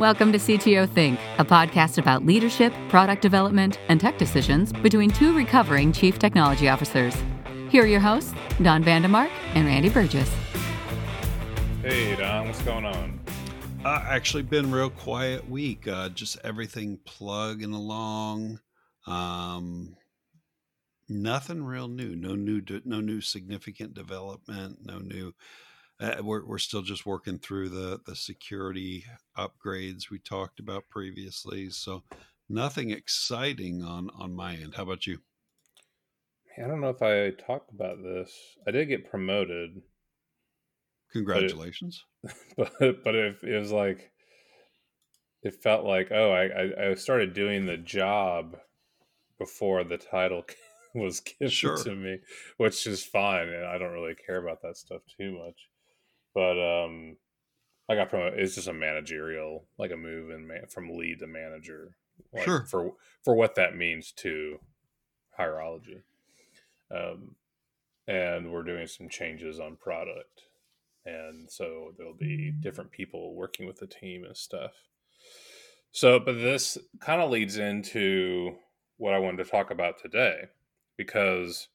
Welcome to CTO Think, a podcast about leadership, product development, and tech decisions between two recovering chief technology officers. Here are your hosts, Don Vandemark and Randy Burgess. Hey, Don, what's going on? Uh, actually, been real quiet week. Uh, just everything plugging along. Um, nothing real new. No new. No new significant development. No new uh, we're, we're still just working through the the security upgrades we talked about previously so nothing exciting on on my end. How about you? I don't know if i talked about this. I did get promoted. Congratulations. but it, but it, it was like it felt like oh I, I, I started doing the job before the title was given sure. to me which is fine and i don't really care about that stuff too much but um, I got promoted. It's just a managerial, like a move in man, from lead to manager. Like sure. For for what that means to Hireology, um, and we're doing some changes on product, and so there'll be different people working with the team and stuff. So, but this kind of leads into what I wanted to talk about today, because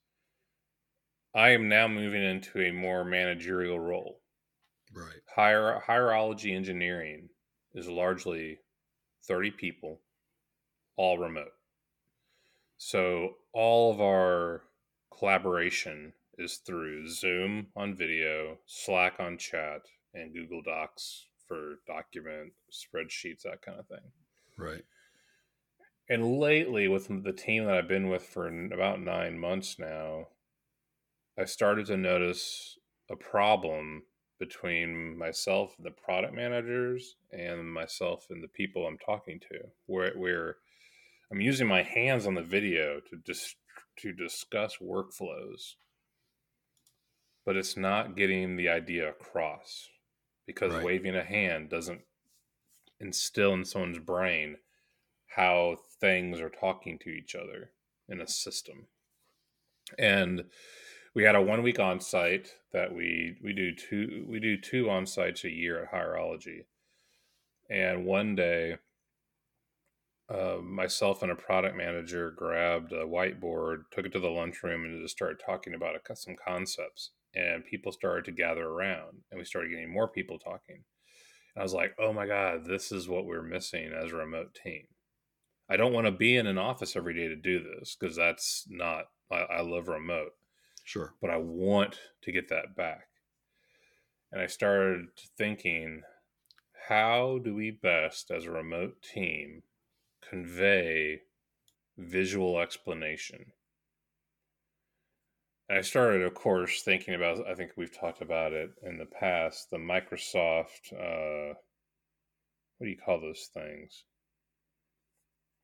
I am now moving into a more managerial role. Right. Hier- Hireology engineering is largely 30 people, all remote. So all of our collaboration is through Zoom on video, Slack on chat, and Google Docs for document spreadsheets, that kind of thing. Right. And lately, with the team that I've been with for about nine months now, I started to notice a problem between myself and the product managers and myself and the people I'm talking to where where I'm using my hands on the video to just to discuss workflows but it's not getting the idea across because right. waving a hand doesn't instill in someone's brain how things are talking to each other in a system and we had a one week on site that we we do two we do two on sites a year at Hireology, and one day, uh, myself and a product manager grabbed a whiteboard, took it to the lunchroom, and just started talking about a, some concepts. And people started to gather around, and we started getting more people talking. And I was like, "Oh my god, this is what we're missing as a remote team." I don't want to be in an office every day to do this because that's not. I, I love remote Sure. But I want to get that back. And I started thinking, how do we best, as a remote team, convey visual explanation? And I started, of course, thinking about, I think we've talked about it in the past, the Microsoft, uh, what do you call those things?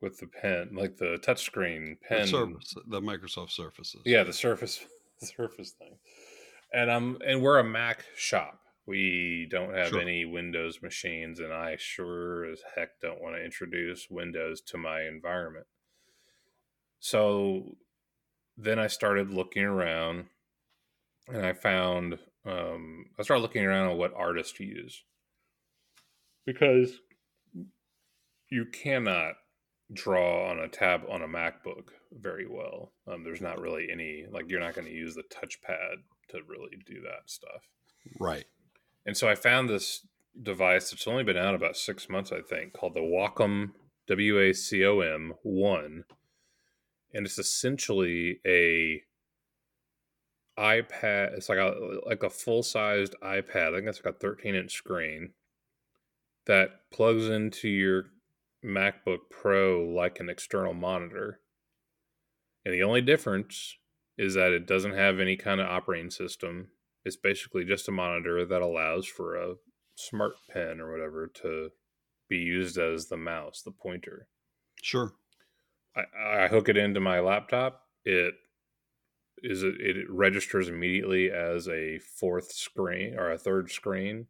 With the pen, like the touchscreen pen. The, Surface, the Microsoft Surfaces. Yeah, the Surface Surface thing. And I'm and we're a Mac shop. We don't have sure. any Windows machines, and I sure as heck don't want to introduce Windows to my environment. So then I started looking around, and I found um, I started looking around on what artists use because you cannot draw on a tab on a MacBook very well. Um, there's not really any like you're not going to use the touchpad to really do that stuff. Right. And so I found this device that's only been out about six months, I think, called the Wacom W A C O M One, and it's essentially a iPad. It's like a like a full sized iPad. I think it's like a 13 inch screen that plugs into your MacBook Pro like an external monitor. And the only difference is that it doesn't have any kind of operating system. It's basically just a monitor that allows for a smart pen or whatever to be used as the mouse, the pointer. Sure. I, I hook it into my laptop. It is it, it registers immediately as a fourth screen or a third screen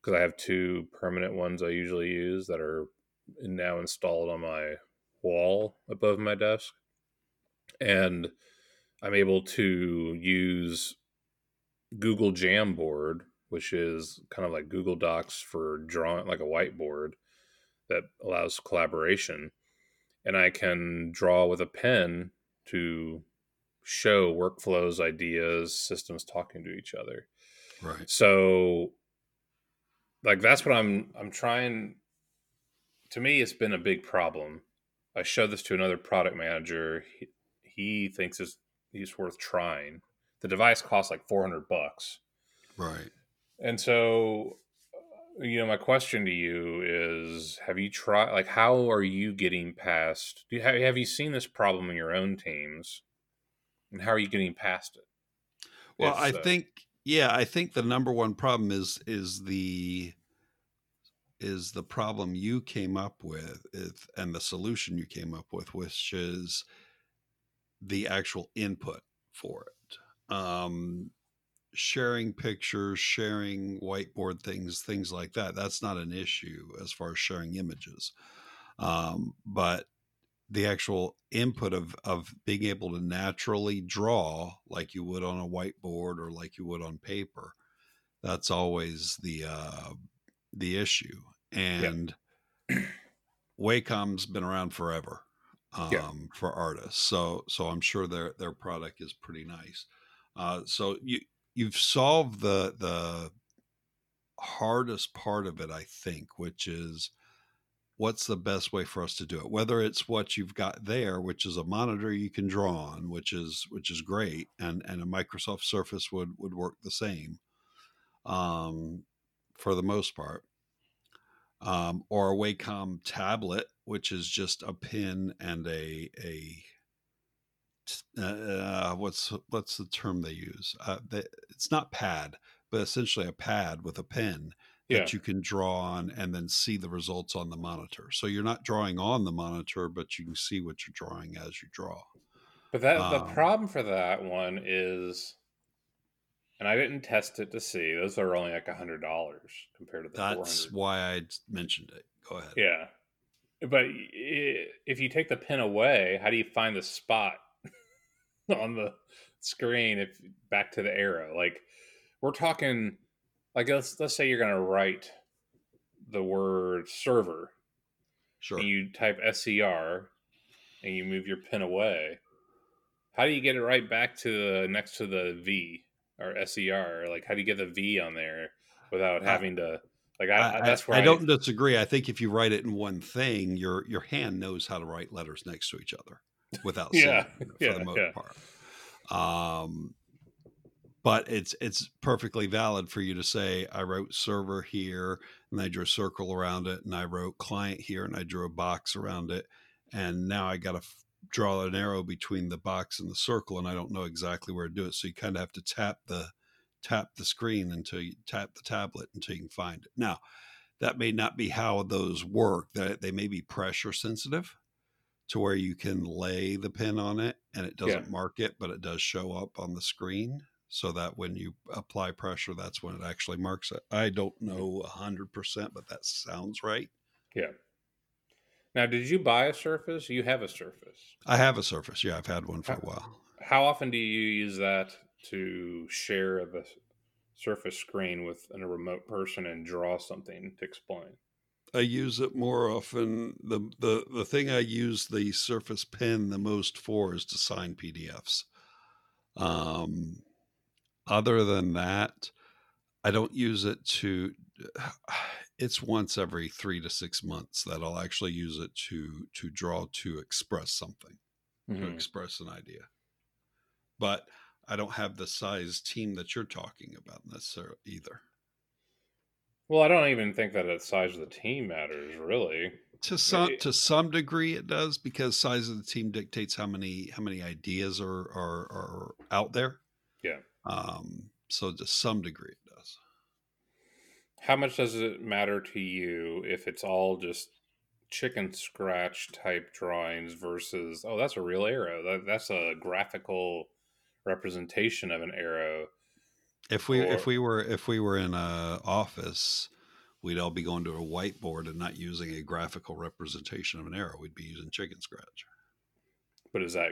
because I have two permanent ones I usually use that are now installed on my wall above my desk. And I'm able to use Google Jamboard, which is kind of like Google Docs for drawing, like a whiteboard. that allows collaboration, and I can draw with a pen to show workflows, ideas, systems talking to each other. Right. So like that's what I'm I'm trying to me it's been a big problem. I showed this to another product manager. He, he thinks it's he's worth trying. The device costs like 400 bucks. Right. And so uh, you know my question to you is have you tried like how are you getting past do you have, have you seen this problem in your own teams and how are you getting past it Well, If I so. think yeah, I think the number one problem is is the is the problem you came up with is, and the solution you came up with, which is the actual input for it. Um, sharing pictures, sharing whiteboard things, things like that. That's not an issue as far as sharing images. Um, but the actual input of of being able to naturally draw like you would on a whiteboard or like you would on paper that's always the uh the issue and wacom's been around forever um for artists so so i'm sure their their product is pretty nice. Uh so you you've solved the the hardest part of it i think which is what's the best way for us to do it? Whether it's what you've got there which is a monitor you can draw on which is which is great and and a microsoft surface would would work the same um for the most part um or a wacom tablet which is just a pin and a a uh, uh, what's what's the term they use uh, they, it's not pad but essentially a pad with a pen that yeah you can draw on and then see the results on the monitor. So you're not drawing on the monitor, but you can see what you're drawing as you draw. But that the Um, problem for that one is, and I didn't test it to see. Those are only like a hundred dollars compared to the That's why I mentioned it. Go ahead. Yeah, but if you take the pin away, how do you find the spot on the screen? If back to the arrow, like we're talking, like let's let's say you're gonna write the word server Sure. and you type SCR and you move your pin away, how do you get it right back to the next to the V or ser Like, how do you get the V on there without having to? Like, I, I, I, that's where I don't disagree. I think if you write it in one thing, your your hand knows how to write letters next to each other without Yeah, for yeah, the most yeah. part. Um, but it's it's perfectly valid for you to say I wrote server here and I drew a circle around it, and I wrote client here and I drew a box around it, and now I got to f- draw an arrow between the box and the circle, and I don't know exactly where to do it. So you kind of have to tap the tap the screen until you tap the tablet until you can find it. Now, that may not be how those work. That they may be pressure sensitive to where you can lay the pin on it and it doesn't mark it, but it does show up on the screen. So that when you apply pressure, that's when it actually marks it. I don't know a hundred percent, but that sounds right. Yeah. Now, did you buy a Surface? You have a Surface. I have a Surface. Yeah, I've had one for a while. How often do you use that to share the Surface screen with a remote person and draw something to explain? I use it more often. The the the thing I use the Surface Pen the most for is to sign PDFs. Um, other than that, I don't use it to. It's once every three to six months that I'll actually use it to to draw to express something, to Mhm. express an idea. But I don't have the size team that you're talking about necessarily either. Well, I don't even think that the size of the team matters, really. to some to some degree it does because size of the team dictates how many how many ideas are are, are out there Yeah. um so to some degree it does How much does it matter to you if it's all just chicken scratch type drawings versus oh that's a real arrow. That, that's a graphical representation of an arrow if we if we were if we were in a office we'd all be going to a whiteboard and not using a graphical representation of an arrow. We'd be using chicken scratch. But is that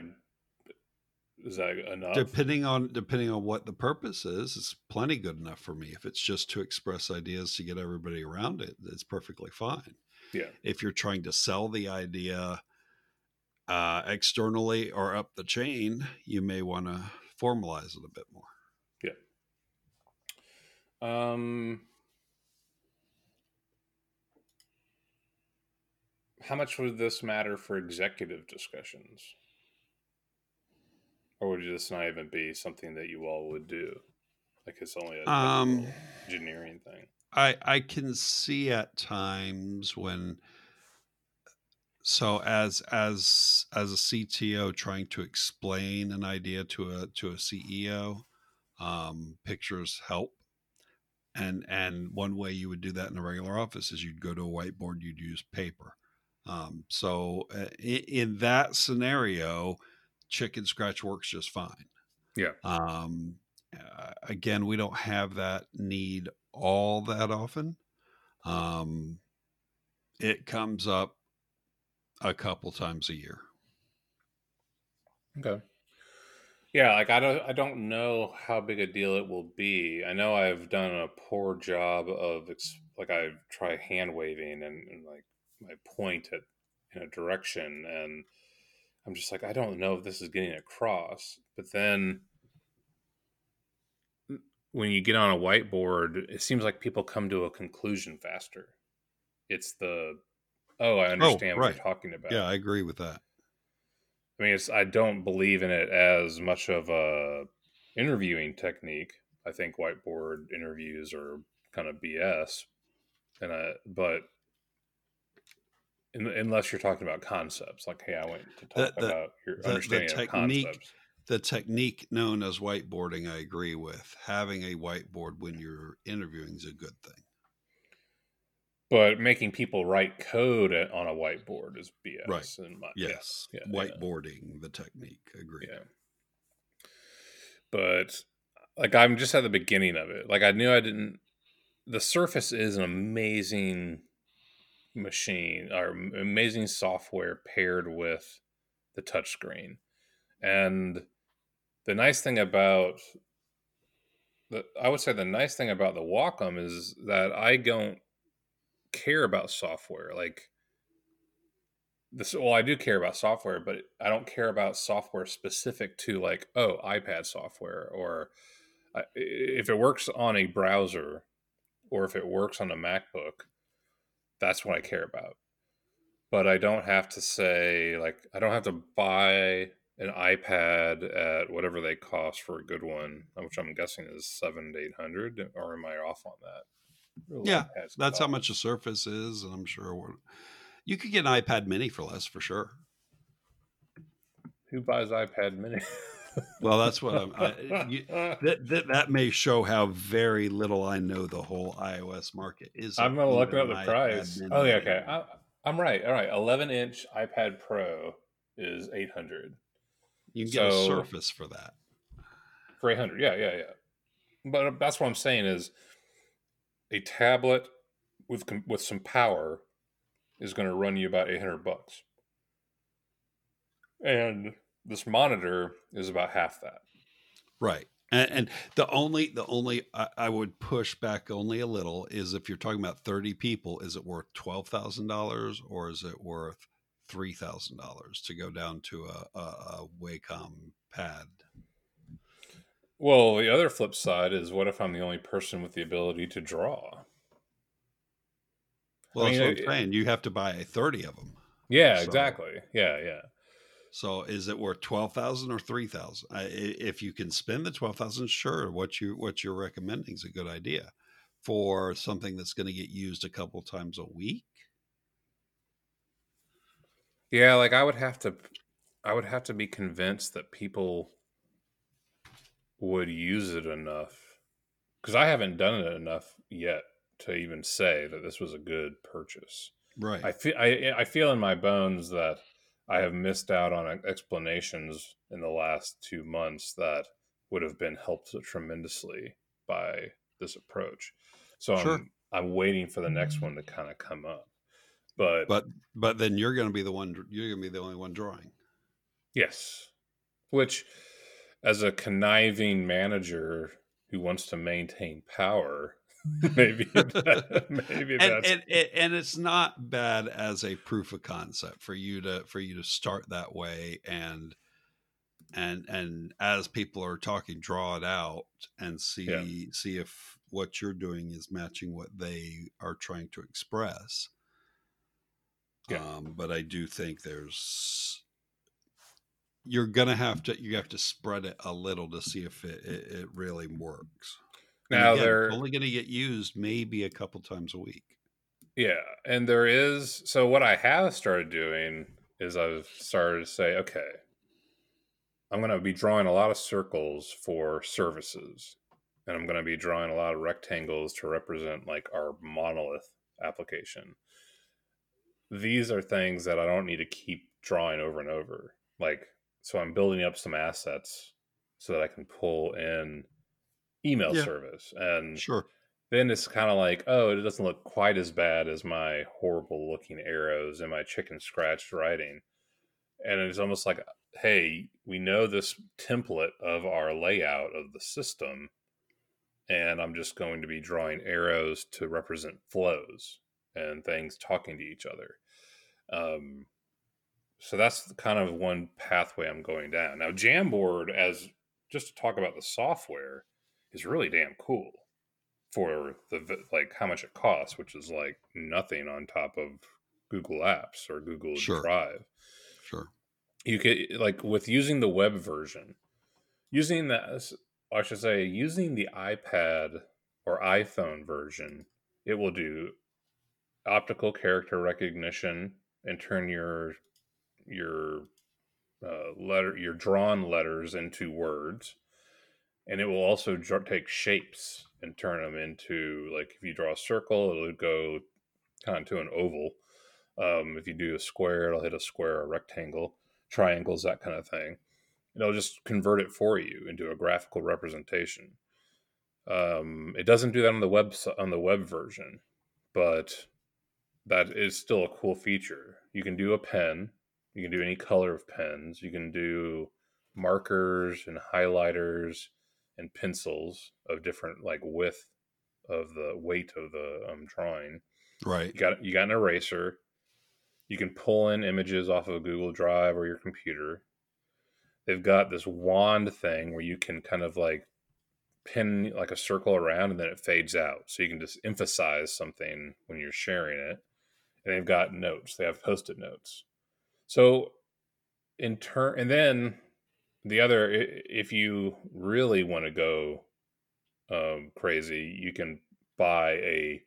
is that enough? Depending on depending on what the purpose is, it's plenty good enough for me. If it's just to express ideas to get everybody around it, it's perfectly fine. Yeah. If you're trying to sell the idea uh, externally or up the chain, you may want to formalize it a bit more. Yeah. Um. How much would this matter for executive discussions? Or would this not even be something that you all would do? Like it's only a Um, engineering thing. I I can see at times when so as as as a CTO trying to explain an idea to a to a CEO, um, pictures help. And and one way you would do that in a regular office is you'd go to a whiteboard, you'd use paper. Um, so uh, in, in that scenario, chicken scratch works just fine. Yeah. Um, uh, again, we don't have that need all that often. Um, it comes up a couple times a year. Okay. Yeah, like I don't I don't know how big a deal it will be. I know I've done a poor job of ex- like I try hand waving and, and like my point at in a direction and I'm just like I don't know if this is getting across. But then mm, when you get on a whiteboard, it seems like people come to a conclusion faster. It's the oh, I oh, understand what right. you're talking about. Yeah, I agree with that. I mean, it's I don't believe in it as much of a interviewing technique. I think whiteboard interviews are kind of BS, and I but in, unless you're talking about concepts, like hey, I went to talk The- the- about your the- the understanding technique- of concepts. The technique known as whiteboarding, I agree with. Having a whiteboard when you're interviewing is a good thing. But making people write code on a whiteboard is BS. Right. In my, Yes, yeah, yeah. whiteboarding the technique. Agree. Yeah. But like I'm just at the beginning of it. Like I knew I didn't the Surface is an amazing machine or amazing software paired with the touchscreen. And the nice thing about the I would say the nice thing about the Wacom is that I don't care about software. Like this well i do care about software but i don't care about software specific to like oh ipad software or uh, if it works on a browser or if it works on a macbook that's what i care about. But i don't have to say like i don't have to buy an ipad at whatever they cost for a good one which i'm guessing is seven to eight hundred or am i off on that? Real Yeah, That's how much a Surface is, and I'm sure you could get an iPad Mini for less for sure. who buys ipad mini Well, that's what I'm. I, you, that, that that may show how very little I know the whole iOS market is. I'm gonna look up the price. Oh yeah, okay. I, I'm right. All right, 11 inch iPad Pro is 800 You can get a Surface for that. for 800. Yeah, yeah, yeah. But uh, that's what I'm saying is a tablet with with some power is going to run you about 800 bucks, and this monitor is about half that. Right. And, and the only the only I, I would push back only a little is if you're talking about 30 people, is it worth twelve thousand dollars or is it worth three thousand dollars to go down to a, a, a Wacom pad? Well, the other flip side is what if I'm the only person with the ability to draw? Well, I mean, that's what I'm saying. You have to buy 30 of them. Yeah, So- exactly. Yeah, yeah. So is it worth twelve thousand or three thousand? If you can spend the twelve thousand, sure. What you what you're recommending is a good idea for something that's going to get used a couple times a week. Yeah, like I would have to I would have to be convinced that people would use it enough cuz I haven't done it enough yet to even say that this was a good purchase. Right. I feel I, I feel in my bones that I have missed out on explanations in the last 2 months that would have been helped tremendously by this approach. So Sure. I'm I'm waiting for the next one to kind of come up. But, but but then you're going to be the one. You're going to be the only one drawing. Yes. Which as a conniving manager who wants to maintain power, maybe that, maybe and, that's and, and and it's not bad as a proof of concept for you to for you to start that way and and and as people are talking draw it out and see Yeah. see if what you're doing is matching what they are trying to express Yeah. um, but i do think there's you're gonna have to you have to spread it a little to see if it, it, it really works now again, there it's only gonna get used maybe a couple times a week Yeah, and there is so what I have started doing is I've started to say, okay, I'm going to be drawing a lot of circles for services, and I'm going to be drawing a lot of rectangles to represent like our monolith application. These are things that I don't need to keep drawing over and over. Like, so I'm building up some assets so that I can pull in email Yeah. service and sure then it's kind of like, oh, it doesn't look quite as bad as my horrible looking arrows and my chicken scratch writing. And it's almost like, hey, we know this template of our layout of the system, and I'm just going to be drawing arrows to represent flows and things talking to each other. Um, so that's kind of one pathway I'm going down. Now, Jamboard, as just to talk about the software, is really damn cool for the like how much it costs, which is like nothing on top of Google Apps or Google Sure. Drive. sure You could like with using the web version, using the I should say using the iPad or iPhone version, it will do optical character recognition and turn your your uh, letter your drawn letters into words and it will also take shapes and turn them into like if you draw a circle it'll go kind of to an oval. Um, if you do a square it'll hit a square a rectangle triangles that kind of thing. And it'll just convert it for you into a graphical representation. Um, it doesn't do that on the web on the web version but that is still a cool feature. You can do a pen. You can do any color of pens. You can do markers and highlighters and pencils of different like width of the weight of the um, drawing. right You got you got an eraser. You can pull in images off of Google Drive or your computer. They've got this wand thing where you can kind of like pin like a circle around and then it fades out. So you can just emphasize something when you're sharing it. And they've got notes. They have post-it notes. So in turn and then the other if you really want to go um, crazy you can buy a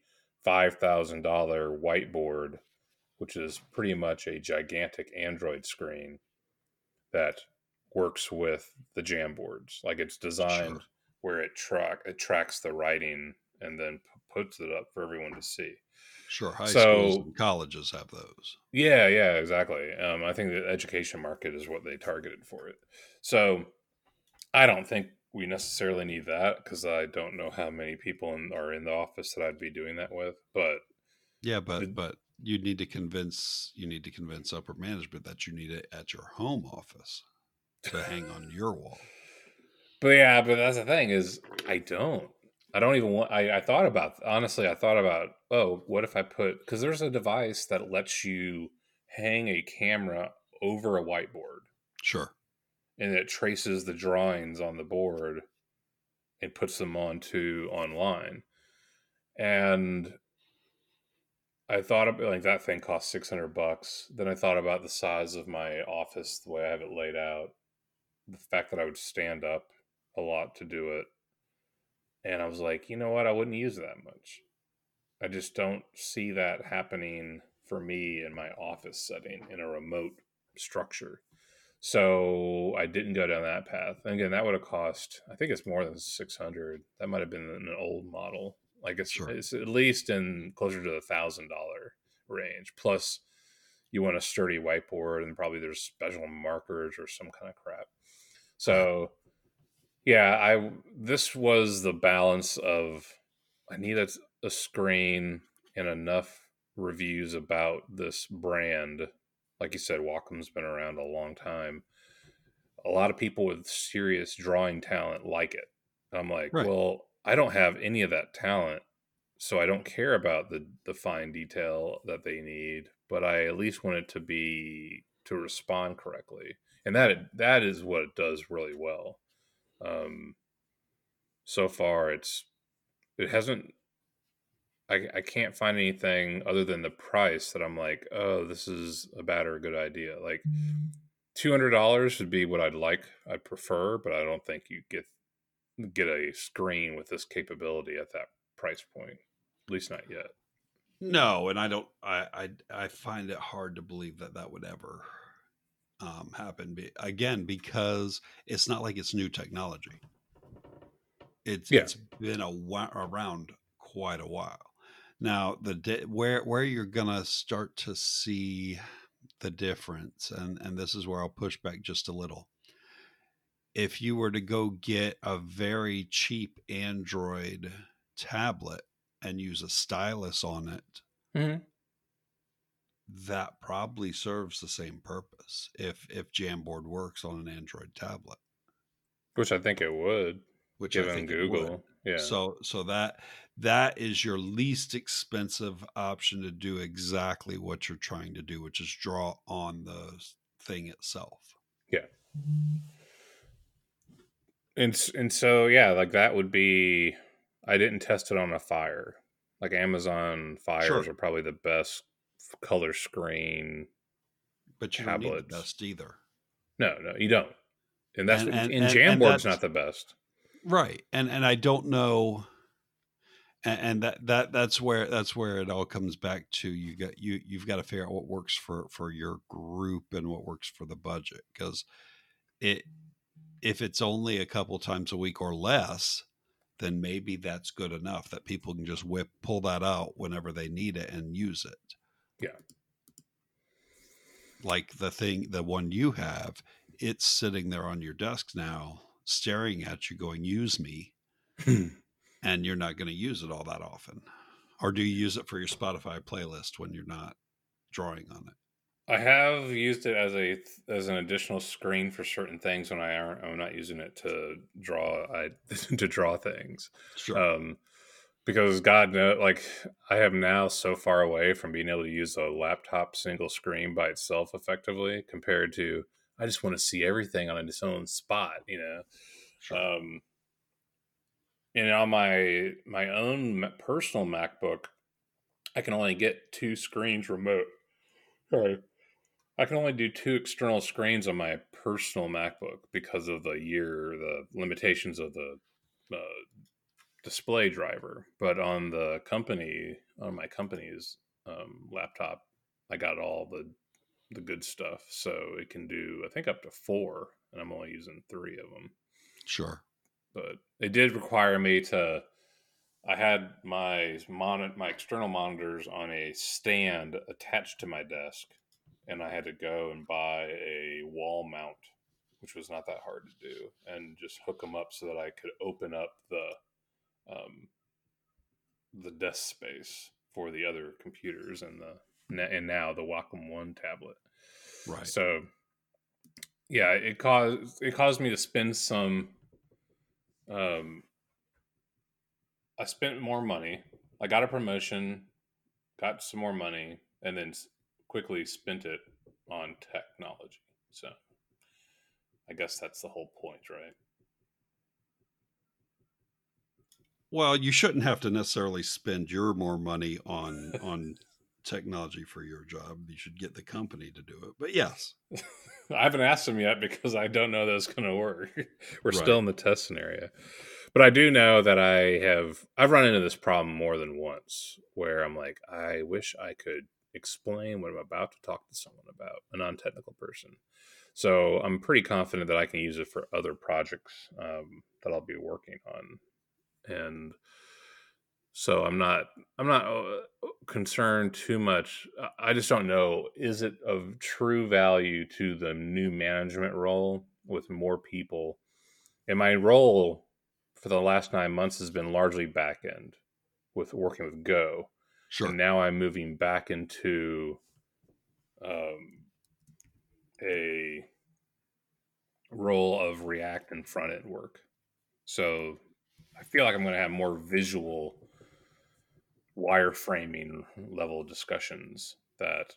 $5000 whiteboard which is pretty much a gigantic android screen that works with the jamboards like it's designed Sure. where it track it tracks the writing and then p- puts it up for everyone to see Sure, high So- schools and colleges have those. yeah, yeah, exactly. Um, I think the education market is what they targeted for it. So I don't think we necessarily need that because I don't know how many people in, are in the office that I'd be doing that with. But Yeah, but but you need to convince you need to convince upper management that you need it at your home office to hang on your wall. but yeah, but that's the thing is I don't. I don't even want. I, I thought about honestly. I thought about oh, what if I put because there's a device that lets you hang a camera over a whiteboard. Sure. And it traces the drawings on the board and puts them onto online. And I thought about like that thing cost six hundred bucks. Then I thought about the size of my office, the way I have it laid out, the fact that I would stand up a lot to do it, and I was like, you know what, I wouldn't use that much. I just don't see that happening for me in my office setting in a remote structure. So I didn't go down that path. And again, that would have cost. I think it's more than six hundred. That might have been an old model. Like it's Sure. it's at least in closer to the thousand dollar range. Plus, you want a sturdy whiteboard, and probably there's special markers or some kind of crap. So, yeah, I this was the balance of I need a, a screen and enough reviews about this brand like you said, Wacom's been around a long time. a lot of people with serious drawing talent like it. I'm like, Right. well, I don't have any of that talent, so I don't care about the the fine detail that they need, but I at least want it to be to respond correctly, and that that is what it does really well. Um, so far, it's it hasn't. I, I can't find anything other than the price that I'm like, oh, this is a bad or a good idea. Like two hundred dollars would be what I'd like, I'd prefer, but I don't think you get get a screen with this capability at that price point. At least not yet. No, and I don't. I I, I find it hard to believe that that would ever um, happen. Be, again, because it's not like it's new technology. It's Yeah. it's been a around quite a while. Now, the di- where where you're gonna start to see the difference, and and this is where I'll push back just a little. If you were to go get a very cheap Android tablet and use a stylus on it, Mm-hmm. that probably serves the same purpose if if Jamboard works on an Android tablet, Which I think it would, which given think it would. Google. Yeah. So so that that is your least expensive option to do exactly what you're trying to do, which is draw on the thing itself. Yeah. And and so yeah, like that would be. I didn't test it on a Fire. Like Amazon Fires Sure. are probably the best color screen. But you don't need the Tablets. best either. No, no, you don't. And that's And- what, and- and Jamboard's not the best. Right. And and I don't know and, and that that that's where that's where it all comes back to you got you you've got to figure out what works for for your group and what works for the budget because it if it's only a couple times a week or less then maybe that's good enough that people can just whip pull that out whenever they need it and use it Yeah. like the thing the one you have it's sitting there on your desk now staring at you going use me and you're not going to use it all that often or do you use it for your spotify playlist when you're not drawing on it? I have used it as a as an additional screen for certain things when I aren't I'm not using it to draw I to draw things. sure. Um because God know like I am now so far away from being able to use a laptop single screen by itself effectively compared to I just want to see everything on its own spot, you know. sure. Um, and on my my own personal MacBook, I can only get two screens remote. Sorry, I can only do two external screens on my personal MacBook because of the year, the limitations of the uh, display driver. But on the company, on my company's um, laptop, I got all the the good stuff, so it can do I think up to four, and I'm only using three of them sure. But it did require me to i had my mon- my external monitors on a stand attached to my desk and i had to go and buy a wall mount which was not that hard to do and just hook them up so that i could open up the um, the desk space for the other computers and the and now the wacom one tablet right so yeah, it caused it caused me to spend some um I spent more money. I got a promotion, got some more money, and then quickly spent it on technology. So I guess that's the whole point, right? well you shouldn't have to necessarily spend your more money on on technology for your job you should get the company to do it but yes I haven't asked them yet because I don't know that it's going to work. We're Right. still in the test scenario. But I do know that I have I've run into this problem more than once where I'm like I wish I could explain what I'm about to talk to someone about, a non-technical person. So I'm pretty confident that I can use it for other projects um, that I'll be working on, and so I'm not I'm not uh, concerned too much. I- I just don't know is it of true value to the new management role with more people. And my role for the last nine months has been largely back end with working with Go. sure And now I'm moving back into um, a role of React and front end work. So I feel like I'm going to have more visual wireframing level discussions that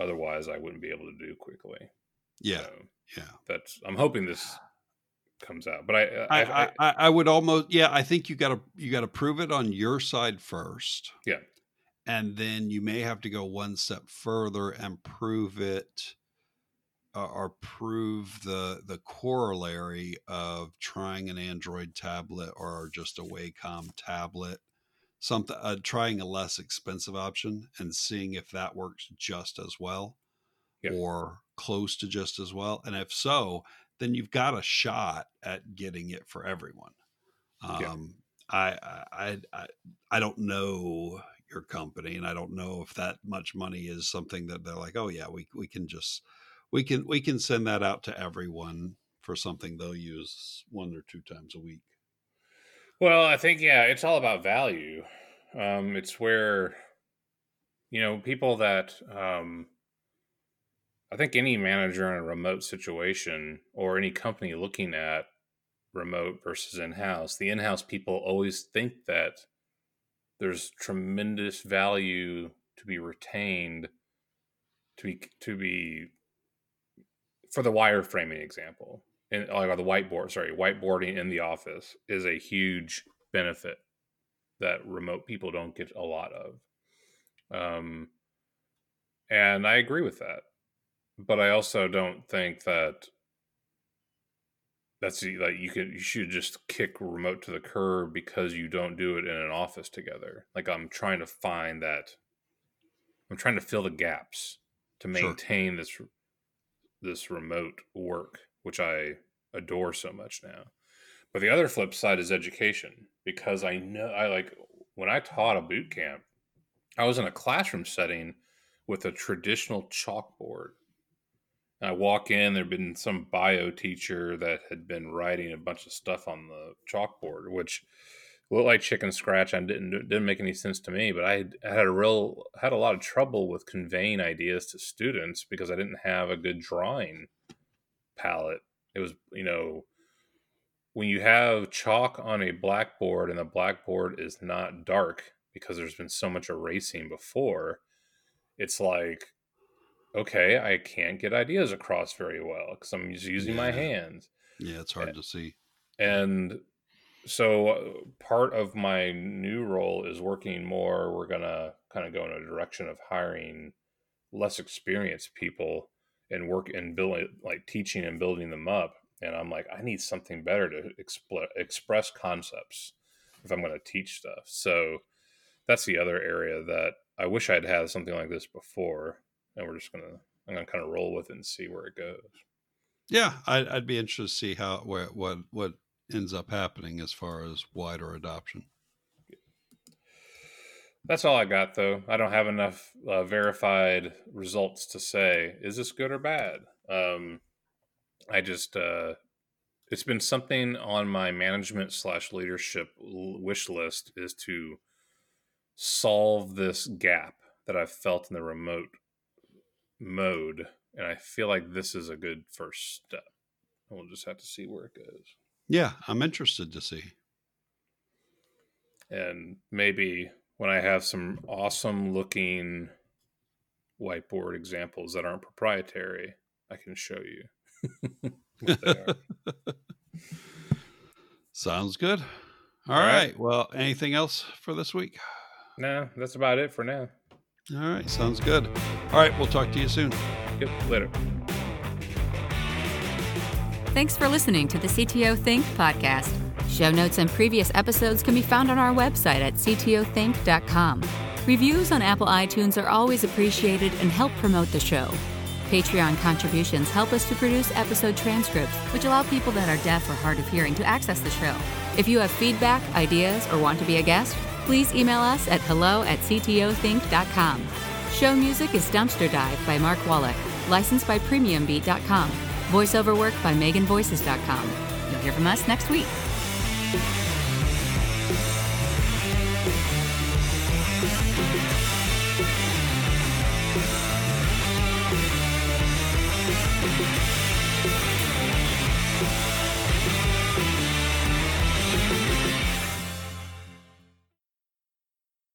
otherwise I wouldn't be able to do quickly. Yeah. So yeah. That's I'm hoping this comes out. But I I, I, I, I would almost yeah, I think you gotta you gotta prove it on your side first. Yeah. And then you may have to go one step further and prove it uh, or prove the the corollary of trying an Android tablet or just a Wacom tablet, something uh, trying a less expensive option and seeing if that works just as well yeah. or close to just as well. And if so, then you've got a shot at getting it for everyone. Um, yeah. I, I I I don't know your company, and I don't know if that much money is something that they're like, oh yeah, we we can just we can we can send that out to everyone for something they'll use one or two times a week. Well, I think yeah, it's all about value. Um, it's where you know people that um, I think any manager in a remote situation or any company looking at remote versus in-house, the in-house people always think that there's tremendous value to be retained to be to be for the wireframing example, and like the whiteboard, sorry, whiteboarding in the office is a huge benefit that remote people don't get a lot of. Um, and I agree with that, but I also don't think that that's like you could you should just kick remote to the curb because you don't do it in an office together. Like I'm trying to find that I'm trying to fill the gaps to maintain sure. this this remote work, which I adore so much now. But the other flip side is education because I know I like when I taught a boot camp, I was in a classroom setting with a traditional chalkboard. And I walk in, there'd been some bio teacher that had been writing a bunch of stuff on the chalkboard, which looked like chicken scratch and didn't didn't make any sense to me. But I, I had a real had a lot of trouble with conveying ideas to students because I didn't have a good drawing palette. It was you know when you have chalk on a blackboard and the blackboard is not dark because there's been so much erasing before, it's like okay, I can't get ideas across very well because I'm just using yeah. my hands. Yeah, it's hard and, to see. And so uh, part of my new role is working more we're going to kind of go in a direction of hiring less experienced people and work and building like teaching and building them up and i'm like i need something better to express concepts if i'm going to teach stuff so that's the other area that i wish i'd had something like this before and we're just going to i'm going to kind of roll with it and see where it goes yeah I'd, I'd be interested to see how where what what ends up happening as far as wider adoption. That's all I got, though. I don't have enough uh, verified results to say is this good or bad. Um, I just uh, it's been something on my management slash leadership wish list is to solve this gap that I've felt in the remote mode, and I feel like this is a good first step. We'll just have to see where it goes. Yeah, I'm interested to see. And maybe when I have some awesome looking whiteboard examples that aren't proprietary, I can show you. Sounds good. All, All right. right. Well, anything else for this week? No, that's about it for now. All right. Sounds good. All right. We'll talk to you soon. Yep. Later. Thanks for listening to the CTO Think podcast. Show notes and previous episodes can be found on our website at ctothink.com. Reviews on Apple iTunes are always appreciated and help promote the show. Patreon contributions help us to produce episode transcripts, which allow people that are deaf or hard of hearing to access the show. If you have feedback, ideas, or want to be a guest, please email us at hello at ctothink.com. Show music is Dumpster Dive by Mark Wallach, licensed by PremiumBeat.com. Voiceover work by MeganVoices.com. You'll hear from us next week.